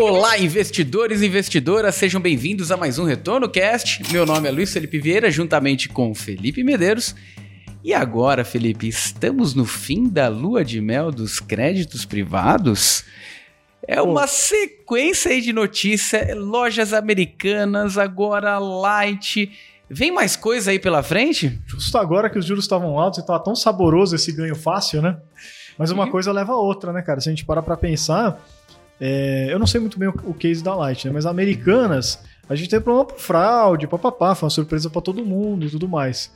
Olá, investidores e investidoras, sejam bem-vindos a mais um Retorno Cast. Meu nome é Luiz Felipe Vieira, juntamente com Felipe Medeiros. E agora, Felipe, estamos no fim da lua de mel dos créditos privados? É uma sequência aí de notícia, lojas americanas, agora Light. Vem mais coisa aí pela frente? Justo agora que os juros estavam altos e estava tão saboroso esse ganho fácil, né? Mas uma coisa leva a outra, né, cara? Se a gente parar para pensar, é, eu não sei muito bem o, o case da Light, né? Mas americanas, a gente tem problema por fraude, papapá, foi uma surpresa para todo mundo e tudo mais.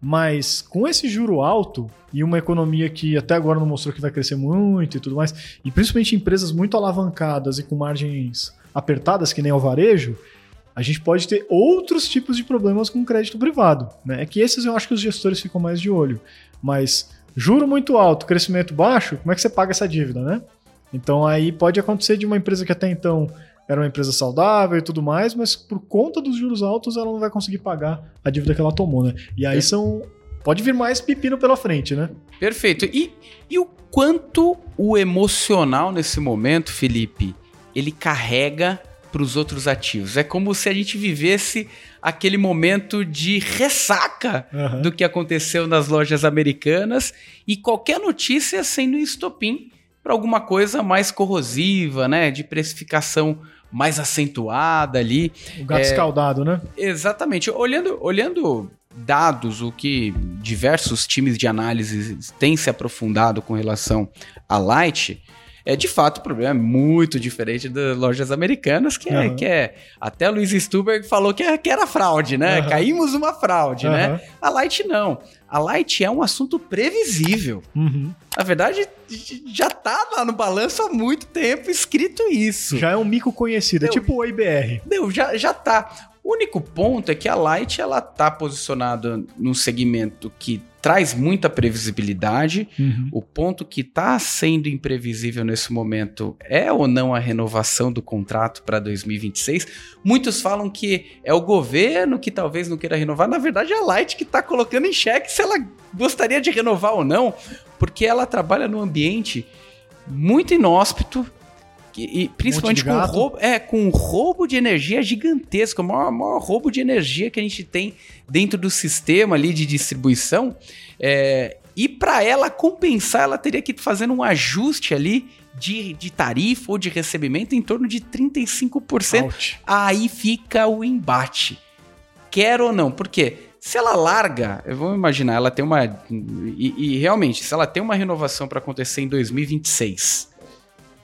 Mas com esse juro alto e uma economia que até agora não mostrou que vai crescer muito e tudo mais, e principalmente empresas muito alavancadas e com margens apertadas, que nem o varejo, a gente pode ter outros tipos de problemas com crédito privado. Né? É que esses eu acho que os gestores ficam mais de olho. Mas juro muito alto, crescimento baixo, como é que você paga essa dívida, né? Então aí pode acontecer de uma empresa que até então era uma empresa saudável e tudo mais, mas por conta dos juros altos ela não vai conseguir pagar a dívida que ela tomou, né? E aí são. Pode vir mais pepino pela frente, né? Perfeito. E, e o quanto o emocional nesse momento, Felipe, ele carrega para os outros ativos? É como se a gente vivesse aquele momento de ressaca uhum. do que aconteceu nas lojas americanas e qualquer notícia sendo estopim para alguma coisa mais corrosiva, né? De precificação mais acentuada ali. O gato é, escaldado, né? Exatamente. Olhando, olhando dados, o que diversos times de análise têm se aprofundado com relação à Light, é de fato o problema é muito diferente das lojas americanas, que, uhum. é, que é. Até Luiz Stuberg falou que, é, que era fraude, né? Uhum. Caímos uma fraude, uhum. né? A Light não. A Light é um assunto previsível. Uhum. Na verdade, já tá lá no balanço há muito tempo escrito isso. Já é um mico conhecido, é tipo o IBR. Deu, já, já tá. O único ponto é que a Light ela tá posicionada num segmento que traz muita previsibilidade. Uhum. O ponto que está sendo imprevisível nesse momento é ou não a renovação do contrato para 2026. Muitos falam que é o governo que talvez não queira renovar. Na verdade, é a Light que está colocando em xeque se ela gostaria de renovar ou não, porque ela trabalha num ambiente muito inóspito, e, principalmente com roubo, é, com um roubo de energia gigantesco, o maior, maior, roubo de energia que a gente tem dentro do sistema ali de distribuição. É, e para ela compensar, ela teria que fazer um ajuste ali de, de tarifa ou de recebimento em torno de 35%. Out. Aí fica o embate. Quer ou não? Por quê? Se ela larga, eu vou imaginar, ela tem uma. E, e realmente, se ela tem uma renovação para acontecer em 2026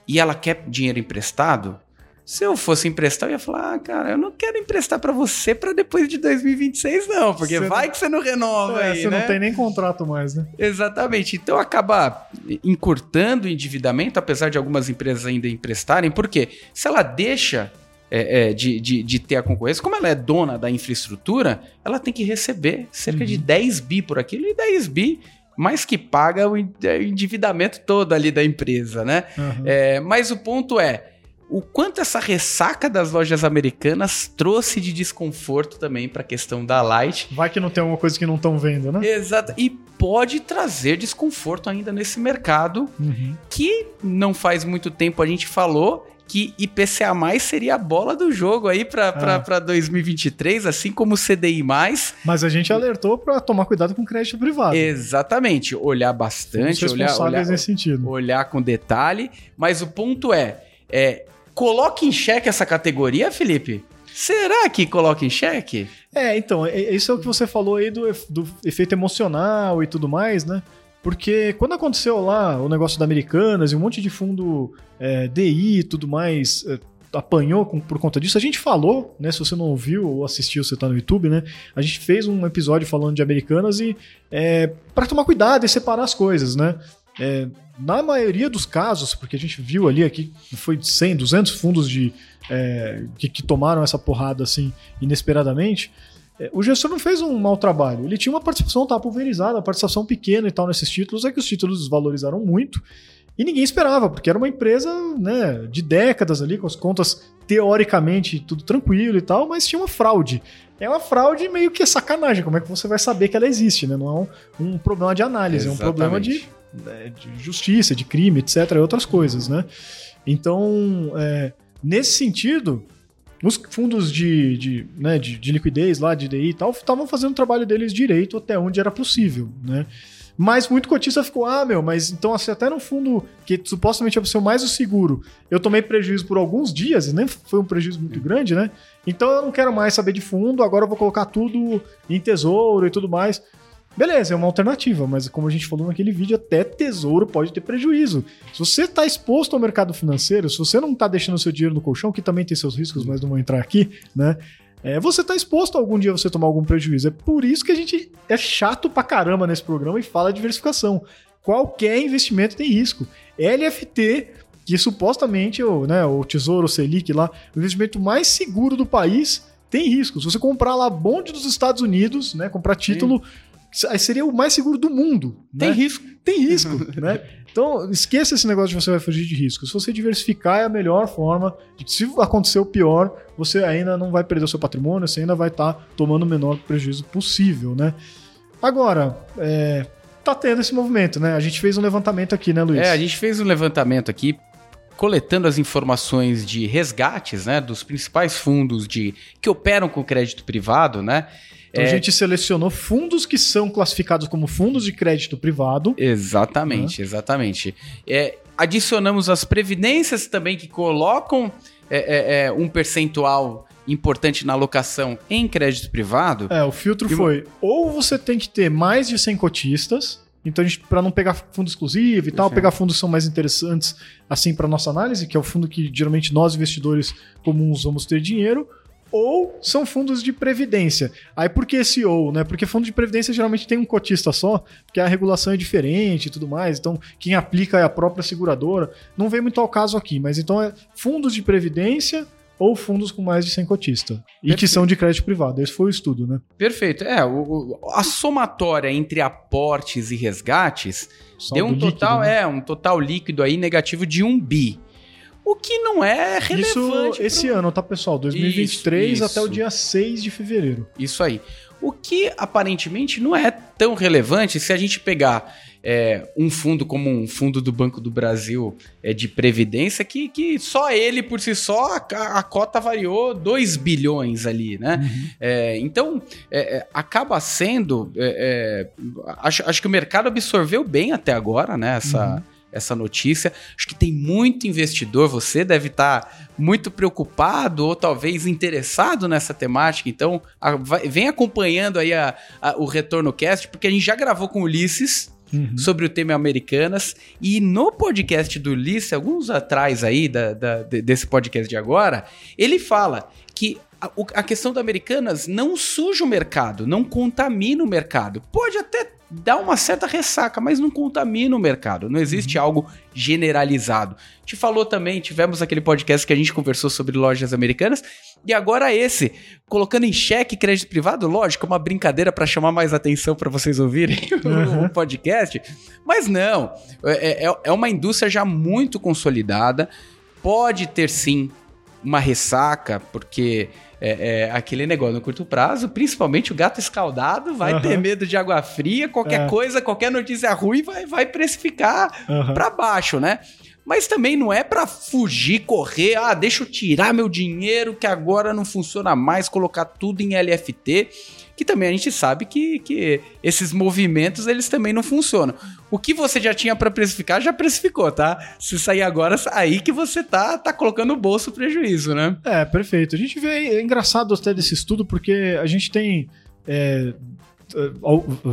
e ela quer dinheiro emprestado, se eu fosse emprestar, eu ia falar, ah, cara, eu não quero emprestar para você para depois de 2026, não, porque você vai não... que você não renova é, aí, Você né? não tem nem contrato mais, né? Exatamente. Então acaba encurtando o endividamento, apesar de algumas empresas ainda emprestarem, porque se ela deixa é, é, de, de, de, ter a concorrência, como ela é dona da infraestrutura, ela tem que receber cerca uhum. de 10 bi por aquilo, e 10 bi mais que paga é, o endividamento todo ali da empresa, né? Uhum. É, mas o ponto é o quanto essa ressaca das lojas americanas trouxe de desconforto também para a questão da Light. Vai que não tem alguma coisa que não estão vendo, né? Exato. E pode trazer desconforto ainda nesse mercado uhum. que não faz muito tempo a gente falou que IPCA mais seria a bola do jogo aí para ah. 2023, assim como o CDI mais. Mas a gente alertou para tomar cuidado com crédito privado. Exatamente, olhar bastante, olhar, olhar, nesse sentido. olhar com detalhe. Mas o ponto é, é coloque em xeque essa categoria, Felipe. Será que coloca em xeque? É, então, é, isso é o que você falou aí do, do efeito emocional e tudo mais, né? Porque quando aconteceu lá o negócio da Americanas e um monte de fundo é, DI e tudo mais é, apanhou com, por conta disso, a gente falou, né? Se você não ouviu ou assistiu, você tá no YouTube, né? A gente fez um episódio falando de Americanas e é, para tomar cuidado e separar as coisas, né? É, na maioria dos casos, porque a gente viu ali aqui, foi 100, 200 fundos de, é, que, que tomaram essa porrada assim inesperadamente, o gestor não fez um mau trabalho. Ele tinha uma participação tá, pulverizada, uma participação pequena e tal nesses títulos, é que os títulos desvalorizaram muito e ninguém esperava, porque era uma empresa né, de décadas ali, com as contas teoricamente tudo tranquilo e tal, mas tinha uma fraude. É uma fraude meio que sacanagem. Como é que você vai saber que ela existe? Né? Não é um, um problema de análise, Exatamente. é um problema de, né, de, justiça, de crime, etc. e outras coisas. Né? Então, é, Nesse sentido, os fundos de, de, né, de, de liquidez lá, de DI e tal, estavam fazendo o trabalho deles direito até onde era possível, né? Mas muito cotista ficou, ah, meu, mas então assim, até no fundo, que supostamente é o mais o seguro, eu tomei prejuízo por alguns dias, e nem foi um prejuízo muito grande, né? Então eu não quero mais saber de fundo, agora eu vou colocar tudo em tesouro e tudo mais. Beleza, é uma alternativa, mas como a gente falou naquele vídeo, até tesouro pode ter prejuízo. Se você está exposto ao mercado financeiro, se você não está deixando seu dinheiro no colchão, que também tem seus riscos, mas não vou entrar aqui, né? É, você está exposto a algum dia você tomar algum prejuízo. É por isso que a gente é chato pra caramba nesse programa e fala de diversificação. Qualquer investimento tem risco. LFT, que supostamente o, né, o Tesouro Selic lá, o investimento mais seguro do país, tem risco. Se você comprar lá bonde dos Estados Unidos, né, comprar título, Sim. Seria o mais seguro do mundo. Tem né? risco. Tem risco, né? Então, esqueça esse negócio de você vai fugir de risco. Se você diversificar, é a melhor forma de se acontecer o pior, você ainda não vai perder o seu patrimônio, você ainda vai estar tá tomando o menor prejuízo possível, né? Agora, é, tá tendo esse movimento, né? A gente fez um levantamento aqui, né, Luiz? É, a gente fez um levantamento aqui coletando as informações de resgates, né, dos principais fundos de que operam com crédito privado, né? Então é... a gente selecionou fundos que são classificados como fundos de crédito privado. Exatamente, uhum. exatamente. É, adicionamos as previdências também que colocam é, é, é, um percentual importante na alocação em crédito privado. É, o filtro e... foi ou você tem que ter mais de 100 cotistas, então, para não pegar fundo exclusivo e tal, pegar fundos que são mais interessantes assim para nossa análise, que é o fundo que geralmente nós investidores comuns vamos ter dinheiro, ou são fundos de previdência. Aí por que esse ou, né? Porque fundo de previdência geralmente tem um cotista só, porque a regulação é diferente e tudo mais. Então, quem aplica é a própria seguradora. Não vem muito ao caso aqui, mas então é fundos de previdência ou fundos com mais de 100 cotistas. E que são de crédito privado. Esse foi o estudo, né? Perfeito. É, o, a somatória entre aportes e resgates Saldo deu um líquido, total, né? é, um total líquido aí negativo de 1 bi. O que não é relevante. Isso esse pro... ano, tá, pessoal? 2023 isso, isso. até o dia 6 de fevereiro. Isso aí. O que aparentemente não é tão relevante se a gente pegar é, um fundo como um fundo do Banco do Brasil é, de Previdência, que, que só ele por si só a, a cota variou 2 bilhões ali, né? Uhum. É, então é, é, acaba sendo. É, acho, acho que o mercado absorveu bem até agora, né? Essa. Uhum essa notícia. Acho que tem muito investidor, você deve estar tá muito preocupado ou talvez interessado nessa temática. Então, a, vai, vem acompanhando aí a, a, o Retorno Cast, porque a gente já gravou com o Ulisses. Uhum. Sobre o tema Americanas. E no podcast do Ulisses, alguns atrás aí da, da, desse podcast de agora, ele fala que a, questão da Americanas não suja o mercado, não contamina o mercado. Pode até dá uma certa ressaca, mas não contamina o mercado. Não existe uhum. algo generalizado. Te falou também, tivemos aquele podcast que a gente conversou sobre lojas americanas, e agora esse, colocando em xeque crédito privado, lógico, uma brincadeira para chamar mais atenção para vocês ouvirem uhum. o podcast, mas não, é, é, é uma indústria já muito consolidada, pode ter sim uma ressaca, porque é, é, aquele negócio no curto prazo, principalmente o gato escaldado vai uhum. ter medo de água fria, qualquer é. coisa, qualquer notícia ruim vai, vai precificar uhum. para baixo, né? Mas também não é para fugir, correr, ah, deixa eu tirar meu dinheiro que agora não funciona mais, colocar tudo em LFT que também a gente sabe que, que esses movimentos eles também não funcionam. O que você já tinha para precificar, já precificou, tá? Se sair agora, aí que você tá, tá colocando o bolso prejuízo, né? É, perfeito. A gente vê, é engraçado até desse estudo, porque a gente tem é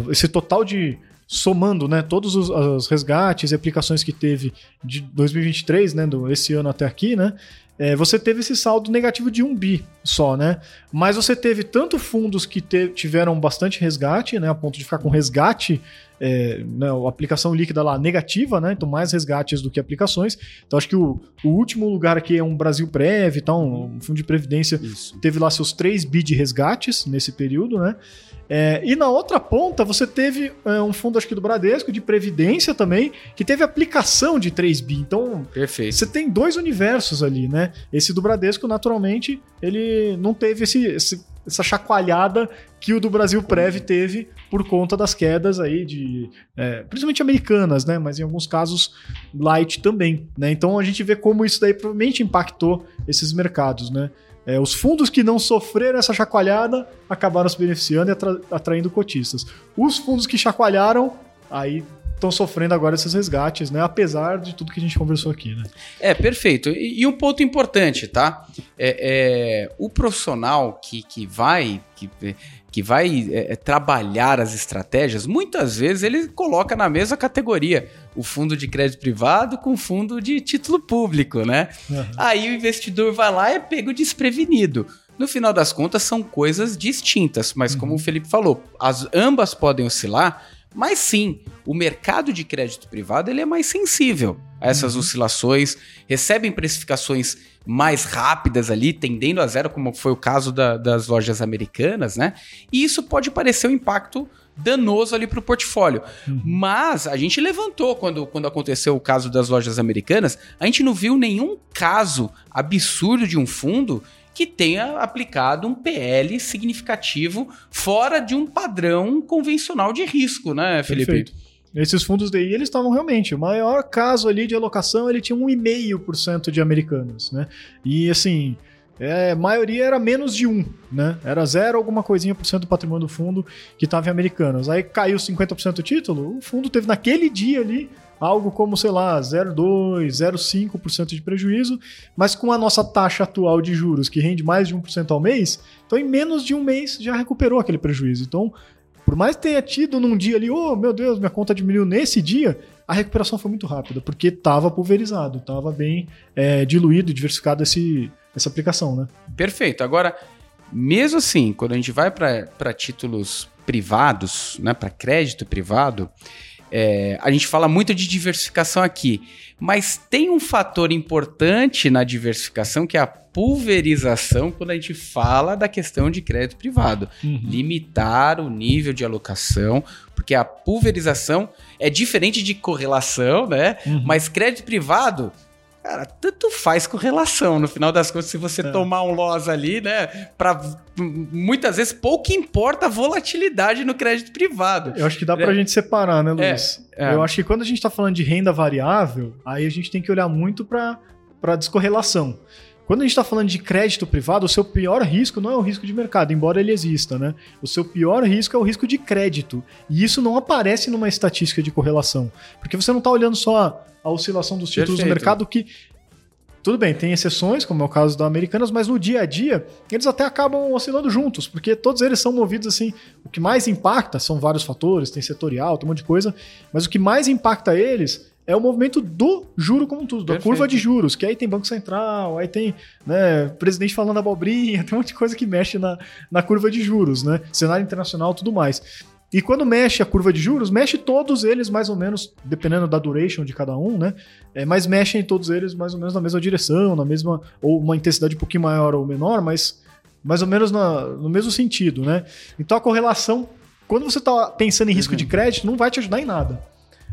esse total de somando, né, todos os, os, resgates e aplicações que teve de 2023, né, do, esse ano até aqui, né, é, você teve esse saldo negativo de 1 bi só, né? Mas você teve tanto fundos que te, tiveram bastante resgate, né? A ponto de ficar com resgate, é, né, a aplicação líquida lá negativa, né? Então, mais resgates do que aplicações. Então, acho que o, o último lugar aqui é um Brasil Prev, então, um fundo de previdência Isso. teve lá seus 3 bi de resgates nesse período, né? É, e na outra ponta, você teve é, um fundo, acho que do Bradesco, de Previdência também, que teve aplicação de 3 bi. Então, Perfeito. você tem dois universos ali, né? Esse do Bradesco, naturalmente, ele não teve esse, esse essa chacoalhada que o do Brasil Prev teve por conta das quedas aí de, é, principalmente americanas, né? Mas em alguns casos light também, né? Então a gente vê como isso daí provavelmente impactou esses mercados, né? É, os fundos que não sofreram essa chacoalhada acabaram se beneficiando e atra atraindo cotistas. Os fundos que chacoalharam, aí estão sofrendo agora esses resgates, né? Apesar de tudo que a gente conversou aqui, né? É, perfeito. E, e um ponto importante, tá? É, é, o profissional que, que vai. Que, que vai é, é, trabalhar as estratégias, muitas vezes ele coloca na mesma categoria o fundo de crédito privado com o fundo de título público, né? Uhum. Aí o investidor vai lá e é pego desprevenido. No final das contas, são coisas distintas, mas uhum. como o Felipe falou, as ambas podem oscilar, mas sim, o mercado de crédito privado ele é mais sensível a essas uhum. oscilações, recebem precificações mais rápidas ali, tendendo a zero, como foi o caso da, das lojas americanas, né? E isso pode parecer um impacto danoso ali para o portfólio. Uhum. Mas a gente levantou quando, quando aconteceu o caso das lojas americanas, a gente não viu nenhum caso absurdo de um fundo que tenha aplicado um PL significativo fora de um padrão convencional de risco, né, Felipe? Perfeito. Esses fundos DI, eles estavam realmente, o maior caso ali de alocação, ele tinha 1,5% de americanos, né? E assim, é, a maioria era menos de 1, né? Era zero alguma coisinha por cento do patrimônio do fundo que estava em americanos. Aí caiu 50% do título, o fundo teve naquele dia ali algo como, sei lá, 0,2%, 0,5% de prejuízo, mas com a nossa taxa atual de juros, que rende mais de 1% ao mês, então em menos de um mês já recuperou aquele prejuízo. Então, por mais que tenha tido num dia ali, oh meu Deus, minha conta diminuiu nesse dia, a recuperação foi muito rápida, porque estava pulverizado, estava bem é, diluído, diversificado esse, essa aplicação, né? Perfeito. Agora, mesmo assim, quando a gente vai para títulos privados, né, para crédito privado, é, a gente fala muito de diversificação aqui, mas tem um fator importante na diversificação que é a pulverização quando a gente fala da questão de crédito privado. Uhum. Limitar o nível de alocação, porque a pulverização é diferente de correlação, né? Uhum. Mas crédito privado Cara, tanto faz com relação. No final das contas, se você é. tomar um loss ali, né? Pra, muitas vezes pouco importa a volatilidade no crédito privado. Eu acho que dá pra é. gente separar, né, Luiz? É, é. Eu acho que quando a gente tá falando de renda variável, aí a gente tem que olhar muito pra, pra descorrelação. Quando a gente está falando de crédito privado, o seu pior risco não é o risco de mercado, embora ele exista, né? O seu pior risco é o risco de crédito. E isso não aparece numa estatística de correlação. Porque você não está olhando só a oscilação dos títulos Perfeito. do mercado que tudo bem, tem exceções, como é o caso da Americanas, mas no dia a dia eles até acabam oscilando juntos, porque todos eles são movidos assim. O que mais impacta são vários fatores, tem setorial, tem um monte de coisa, mas o que mais impacta eles é o movimento do juro como um todo, da curva de juros, que aí tem Banco Central, aí tem né, presidente falando abobrinha, tem um monte de coisa que mexe na, na curva de juros, né? Cenário internacional tudo mais. E quando mexe a curva de juros, mexe todos eles mais ou menos, dependendo da duration de cada um, né? É, mas mexem todos eles mais ou menos na mesma direção, na mesma. ou uma intensidade um pouquinho maior ou menor, mas mais ou menos na, no mesmo sentido, né? Então a correlação, quando você está pensando em risco uhum. de crédito, não vai te ajudar em nada.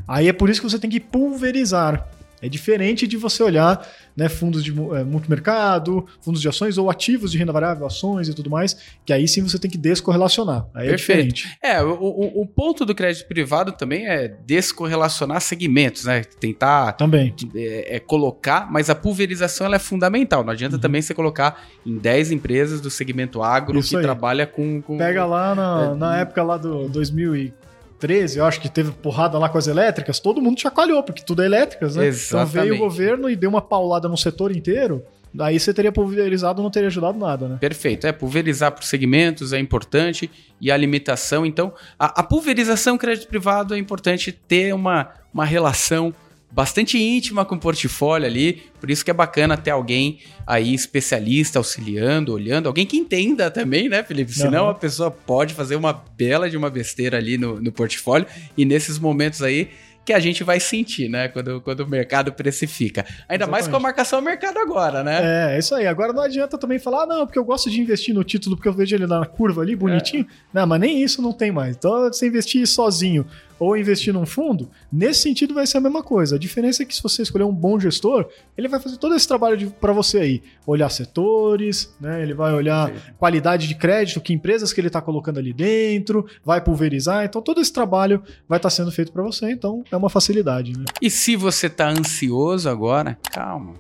Aí é por isso que você tem que pulverizar. É diferente de você olhar né, fundos de é, multimercado, fundos de ações ou ativos de renda variável, ações e tudo mais, que aí sim você tem que descorrelacionar. Aí é Perfeito. é diferente. É, o, o, o, ponto do crédito privado também é descorrelacionar segmentos, né? Tentar também. É, é colocar, mas a pulverização ela é fundamental. Não adianta uhum. também você colocar em 10 empresas do segmento agro Isso que aí. trabalha com, com, Pega lá na, é, na época lá do 2000 13, eu acho que teve porrada lá com as elétricas, todo mundo chacoalhou, porque tudo é elétricas, né? Exatamente. Então veio o governo e deu uma paulada no setor inteiro. Daí você teria pulverizado, não teria ajudado nada, né? Perfeito. É, pulverizar por segmentos é importante e a limitação. Então, a, a pulverização crédito privado é importante ter uma, uma relação bastante íntima com o portfólio ali, por isso que é bacana ter alguém aí especialista auxiliando, olhando, alguém que entenda também, né, Felipe? Senão uhum. a pessoa pode fazer uma bela de uma besteira ali no, no portfólio e nesses momentos aí que a gente vai sentir, né? Quando, quando o mercado precifica. Ainda Exatamente. mais com a marcação ao mercado agora, né? É, é isso aí. Agora não adianta também falar, ah, não, porque eu gosto de investir no título porque eu vejo ele na curva ali, bonitinho. É. Não, mas nem isso não tem mais. Então, você investir sozinho ou investir num fundo, nesse sentido vai ser a mesma coisa. A diferença é que se você escolher um bom gestor, ele vai fazer todo esse trabalho para você aí. Olhar setores, né? ele vai olhar qualidade de crédito, que empresas que ele está colocando ali dentro, vai pulverizar. Então todo esse trabalho vai estar tá sendo feito para você. Então é uma facilidade. Né? E se você está ansioso agora, calma.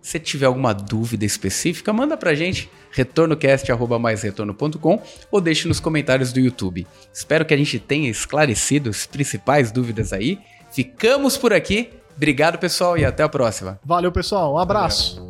Se tiver alguma dúvida específica, manda pra gente retornocast@maisretorno.com ou deixe nos comentários do YouTube. Espero que a gente tenha esclarecido as principais dúvidas aí. Ficamos por aqui. Obrigado, pessoal, e até a próxima. Valeu, pessoal. Um abraço. Valeu.